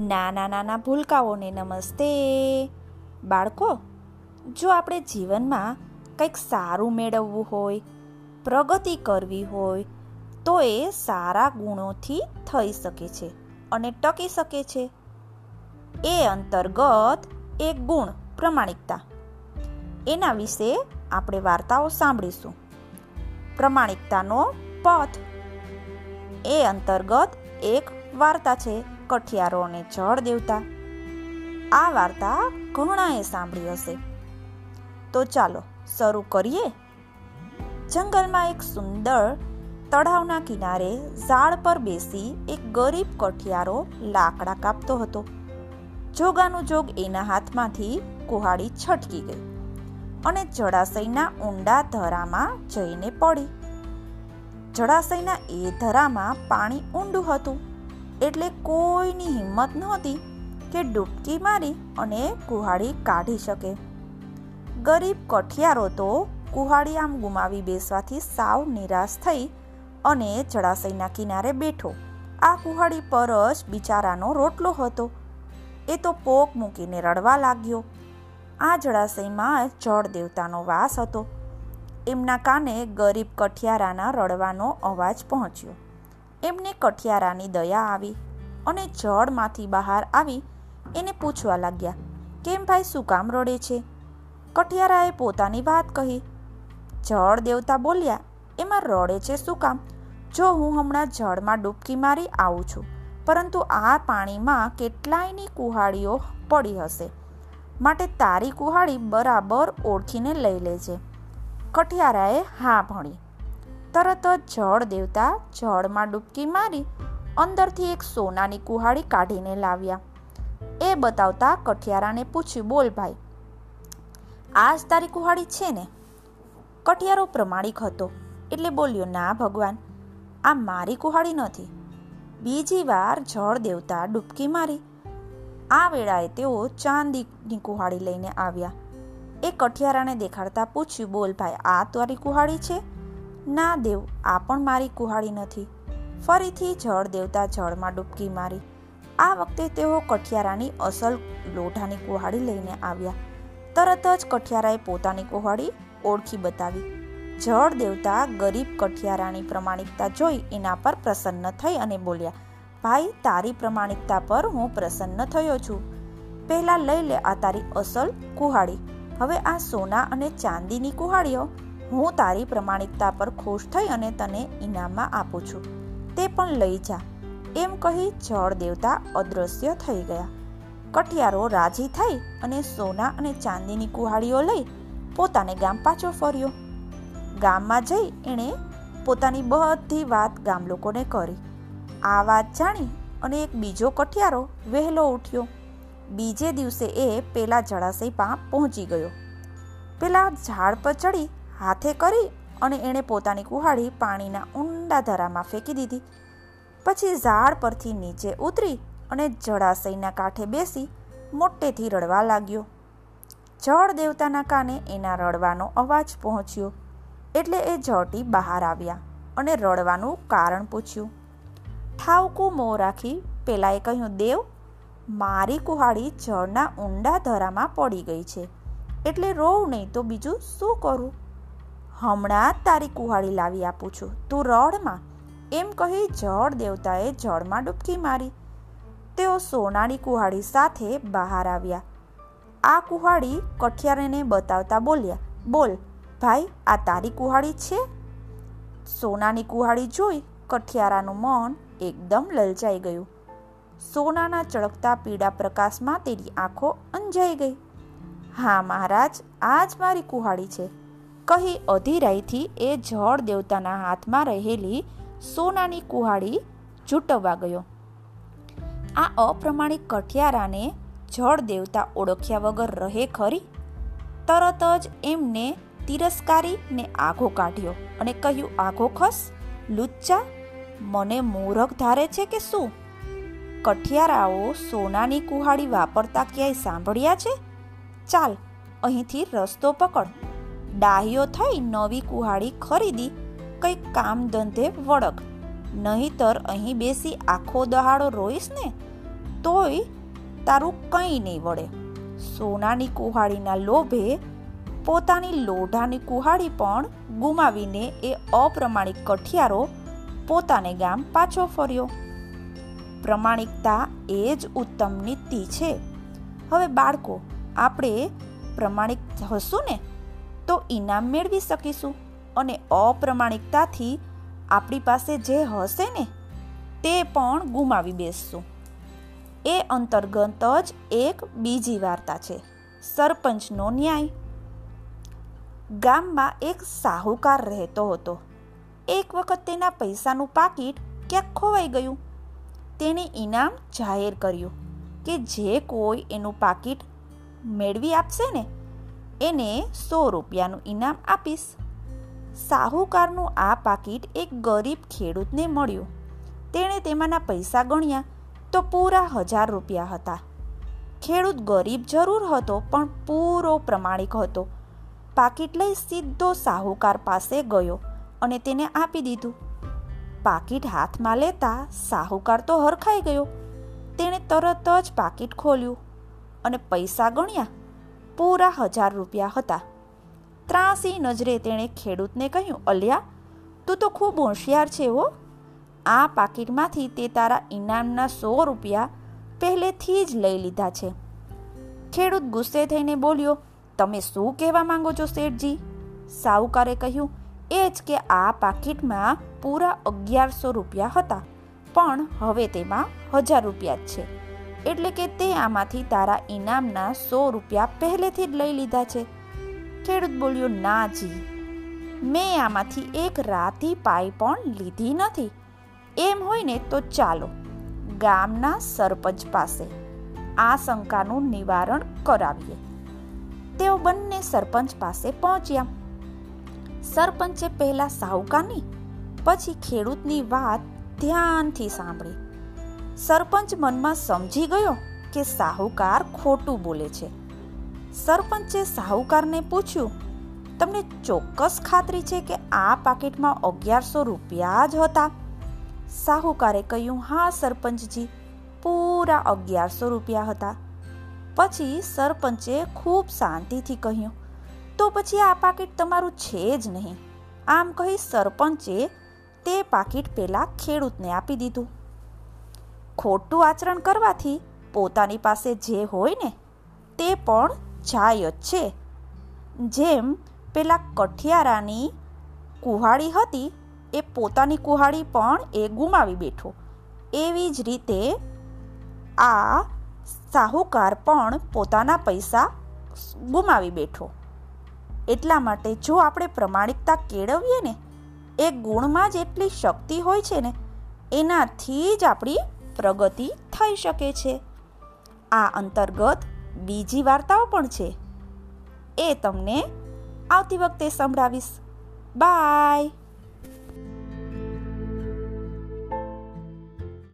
નાના નાના ભૂલકાઓને નમસ્તે. બાળકો, જો આપણે જીવનમાં કંઈક સારું મેળવવું હોય, પ્રગતિ કરવી હોય, તો એ સારા ગુણોથી થઈ શકે છે અને ટકી શકે છે. એ અંતર્ગત એક ગુણ, પ્રમાણિકતા. એના વિશે આપણે વાર્તાઓ સાંભળીશું. પ્રમાણિકતાનો પથ. એ અંતર્ગત એક વાર્તા છે. કઠિયારો અને જળ દેવતા. આ વાર્તા ઘણાએ સાંભળી હશે. તો ચાલો શરૂ કરીએ. જંગલમાં એક સુંદર તળાવના કિનારે ઝાડ પર બેસી એક ગરીબ કઠિયારો લાકડા કાપતો હતો. જોગાનું જોગ એના હાથમાંથી કુહાડી છટકી ગઈ અને જળાશયના ઊંડા ધરામાં જઈને પડી. જળાશયના એ ધરામાં પાણી ઊંડું હતું. એટલે કોઈની હિંમત નહોતી કે ડૂબકી મારી અને કુહાડી કાઢી શકે. ગરીબ કઠિયારો તો કુહાડી આમ ગુમાવી બેસવાથી સાવ નિરાશ થઈ અને જળાશયના કિનારે બેઠો. આ કુહાડી પર જ બિચારાનો રોટલો હતો. એ તો પોક મૂકીને રડવા લાગ્યો. આ જળાશયમાં જળ દેવતાનો વાસ હતો. એમના કાને ગરીબ કઠિયારાના રડવાનો અવાજ પહોંચ્યો. એમને કઠિયારાની દયા આવી અને જળમાંથી બહાર આવી એને પૂછવા લાગ્યા, કેમ ભાઈ શું કામ રડે છે? કઠિયારાએ પોતાની વાત કહી. જળ દેવતા બોલ્યા, એમાં રડે છે શું કામ? જો હું હમણાં જળમાં ડૂબકી મારી આવું છું, પરંતુ આ પાણીમાં કેટલાયની કુહાડીઓ પડી હશે? માટે તારી કુહાડી બરાબર ઓળખીને લઈ લેજે. કઠિયારાએ હા ભણી તરત જ જળ દેવતા જળમાં ડૂબકી મારી અંદરથી એક સોનાની કુહાડી કાઢીને લાવ્યા. એ બતાવતા કઠિયારાને પૂછ્યું, બોલ ભાઈ, આ જ તારી કુહાડી છે ને? કઠિયારો પ્રમાણિક હતો, એટલે બોલ્યો, ના ભગવાન, આ મારી કુહાડી નથી. બીજી વાર જળ દેવતા ડૂબકી મારી. આ વેળાએ તેઓ ચાંદીની કુહાડી લઈને આવ્યા. એ કઠિયારાને દેખાડતા પૂછ્યું, બોલ ભાઈ, આ તારી કુહાડી છે? ના દેવ, આ પણ મારી કુહાડી નથી. ફરીથી જળ દેવતા જળમાં ડૂબકી મારી. આ વખતે તેઓ કઠિયારાની અસલ લોઢાની કુહાડી લઈને આવ્યા. તરત જ કઠિયારાએ પોતાની કુહાડી ઓળખી બતાવી. જળ દેવતા ગરીબ કઠિયારાની પ્રમાણિકતા જોઈ એના પર પ્રસન્ન થઈ અને બોલ્યા, ભાઈ, તારી પ્રમાણિકતા પર હું પ્રસન્ન થયો છું. પહેલાં લઈ લે આ તારી અસલ કુહાડી. હવે આ સોના અને ચાંદીની કુહાડીઓ. હું તારી પ્રમાણિકતા પર ખુશ થઈ અને તને ઇનામમાં આપું છું. તે પણ લઈ જા. એમ કહી જળ દેવતા અદૃશ્ય થઈ ગયા. કઠિયારો રાજી થઈ અને સોના અને ચાંદીની કુહાડીઓ લઈ પોતાને ગામ પાછો ફર્યો. ગામમાં જઈ એણે પોતાની બધી વાત ગામ લોકોને કરી. આ વાત જાણી અને એક બીજો કઠિયારો વહેલો ઉઠ્યો. બીજે દિવસે એ પેલા જળાશય પા પહોંચી ગયો. પેલા ઝાડ પર ચડી હાથે કરી અને એણે પોતાની કુહાડી પાણીના ઊંડા ધરામાં ફેંકી દીધી. પછી ઝાડ પરથી નીચે ઉતરી અને જળાશયના કાંઠે બેસી મોટેથી રડવા લાગ્યો. જળ દેવતાના કાને એના રડવાનો અવાજ પહોંચ્યો એટલે એ જળટી બહાર આવ્યા અને રડવાનું કારણ પૂછ્યું. ઠાવકું મોં રાખી પેલાએ કહ્યું, દેવ, મારી કુહાડી જળના ઊંડા ધરામાં પડી ગઈ છે, એટલે રોવ નહીં તો બીજું શું કરું? હમણાં જ તારી કુહાડી લાવી આપું છું. તું રડમાં. એમ કહી જળ દેવતાએ જળમાં ડૂબકી મારી. તેઓ સોનાની કુહાડી સાથે બહાર આવ્યા. આ કુહાડી કઠિયારને બતાવતા બોલ્યા, બોલ, ભાઈ, આ તારી કુહાડી છે? સોનાની કુહાડી જોઈ કઠિયારાનું મન એકદમ લલચાઈ ગયું. સોનાના ચળકતા પીળા પ્રકાશમાં તેની આંખો અંજાઈ ગઈ. હા, મહારાજ, આ જ મારી કુહાડી છે. કહી અધીરાઈથી એ જળ દેવતાના હાથમાં રહેલી સોનાની કુહાડી ઝૂંટવવા ગયો. આ અપ્રમાણિક કઠિયારાને જળ દેવતા ઓળખ્યા વગર રહે ખરી? તરત જ એમને તિરસ્કારી ને આઘો કાઢ્યો અને કહ્યું, આઘો ખસ, લુચ્ચા, મને મૂરખ ધારે છે કે શું? કઠિયારાઓ સોનાની કુહાડી વાપરતા ક્યાંય સાંભળ્યા છે? ચાલ, અહીંથી રસ્તો પકડ. ડાહ્યો થઈ નવી કુહાડી ખરીદી, કંઈક કામ ધંધે વળગ. નહીતર અહીં બેસી આખો દહાડો રોઈશ ને? તોય તારું કંઈ નહીં વળે. સોનાની કુહાડીના લોભે પોતાની લોઢાની કુહાડી પણ ગુમાવીને એ અપ્રમાણિક કઠિયારો પોતાને ગામ પાછો ફર્યો. પ્રમાણિકતા એ જ ઉત્તમ નીતિ છે. હવે બાળકો, આપણે પ્રમાણિક હશું ને? તો ઇનામ મેળવી શકીશું અને અપ્રમાણિકતાથી આપણી પાસે જે હશે ને, તે પણ ગુમાવી બેસશું. એ અંતર્ગત જ એક બીજી વાર્તા છે, સરપંચનો ન્યાય. ગામમાં એક સાહુકાર રહેતો હતો. એક વખત તેના પૈસાનું પાકીટ ક્યાંક ખોવાઈ ગયું. તેણે ઇનામ જાહેર કર્યું કે જે કોઈ એનું પાકીટ મેળવી આપશે ને એને સો રૂપિયાનું ઇનામ આપીશ. સાહુકારનું આ પાકીટ એક ગરીબ ખેડૂતને મળ્યું. તેણે તેમાંના પૈસા ગણ્યા તો પૂરા હજાર રૂપિયા હતા. ખેડૂત ગરીબ જરૂર હતો પણ પૂરો પ્રમાણિક હતો. પાકીટ લઈ સીધો સાહુકાર પાસે ગયો અને તેને આપી દીધું. પાકીટ હાથમાં લેતા સાહુકાર તો હરખાઈ ગયો. તેણે તરત જ પાકીટ ખોલ્યું અને પૈસા ગણ્યા પૂરા હજાર રૂપિયા હતા. ત્રાસી નજરે તેણે ખેડૂતને કહ્યું, અલ્યા, તું તો ખૂબ હોશિયાર છે હો. આ પાકીટમાંથી તે તારા ઇનામના સો રૂપિયા પહેલેથી જ લઈ લીધા છે. ખેડૂત ગુસ્સે થઈને બોલ્યો, તમે શું કહેવા માંગો છો શેઠજી? સાહુકારે કહ્યું, એ જ કે આ પાકીટમાં પૂરા અગિયારસો રૂપિયા હતા, પણ હવે તેમાં હજાર રૂપિયા જ છે. એટલે કે તે આમાંથી તારા ઇનામના સો રૂપિયા પહેલેથી જ લઈ લીધા છે. ખેડૂત બોલ્યો, ના જી. મેં આમાંથી એક રાતી પાઈ પણ લીધી નથી. એમ હોય ને તો ચાલો, ગામના સરપંચ પાસે આ શંકાનું નિવારણ કરાવીએ. તેઓ બંને સરપંચ પાસે પહોંચ્યા. સરપંચે પહેલા સાહુકારની પછી ખેડૂતની વાત ધ્યાનથી સાંભળી. સરપંચ મનમાં સમજી ગયો કે સાહુકાર ખોટું બોલે છે. સરપંચે સાહુકારને પૂછ્યું, તમને ચોક્કસ ખાતરી છે કે આ પાકીટમાં અગિયારસો રૂપિયા જ હતા? સાહુકારે કહ્યું, હા, સરપંચજી, પૂરા અગિયારસો રૂપિયા હતા. પછી સરપંચે ખૂબ શાંતિથી કહ્યું, તો પછી આ પાકીટ તમારું છે જ નહીં. આમ કહી સરપંચે તે પાકીટ પેલા ખેડૂતને આપી દીધું. ખોટું આચરણ કરવાથી પોતાની પાસે જે હોય ને, તે પણ જાય જ છે. જેમ પેલા કઠિયારાની કુહાડી હતી, એ પોતાની કુહાડી પણ એ ગુમાવી બેઠો. એવી જ રીતે આ સાહુકાર પણ પોતાના પૈસા ગુમાવી બેઠો. એટલા માટે જો આપણે પ્રમાણિકતા કેળવીએ ને, એ ગુણમાં જ એટલી શક્તિ હોય છે ને, એનાથી જ આપણી પ્રગતિ થઈ શકે છે. આ અંતર્ગત બીજી વાર્તાઓ પણ છે. એ તમને આવતી વખતે સંભળાવીશ. બાય!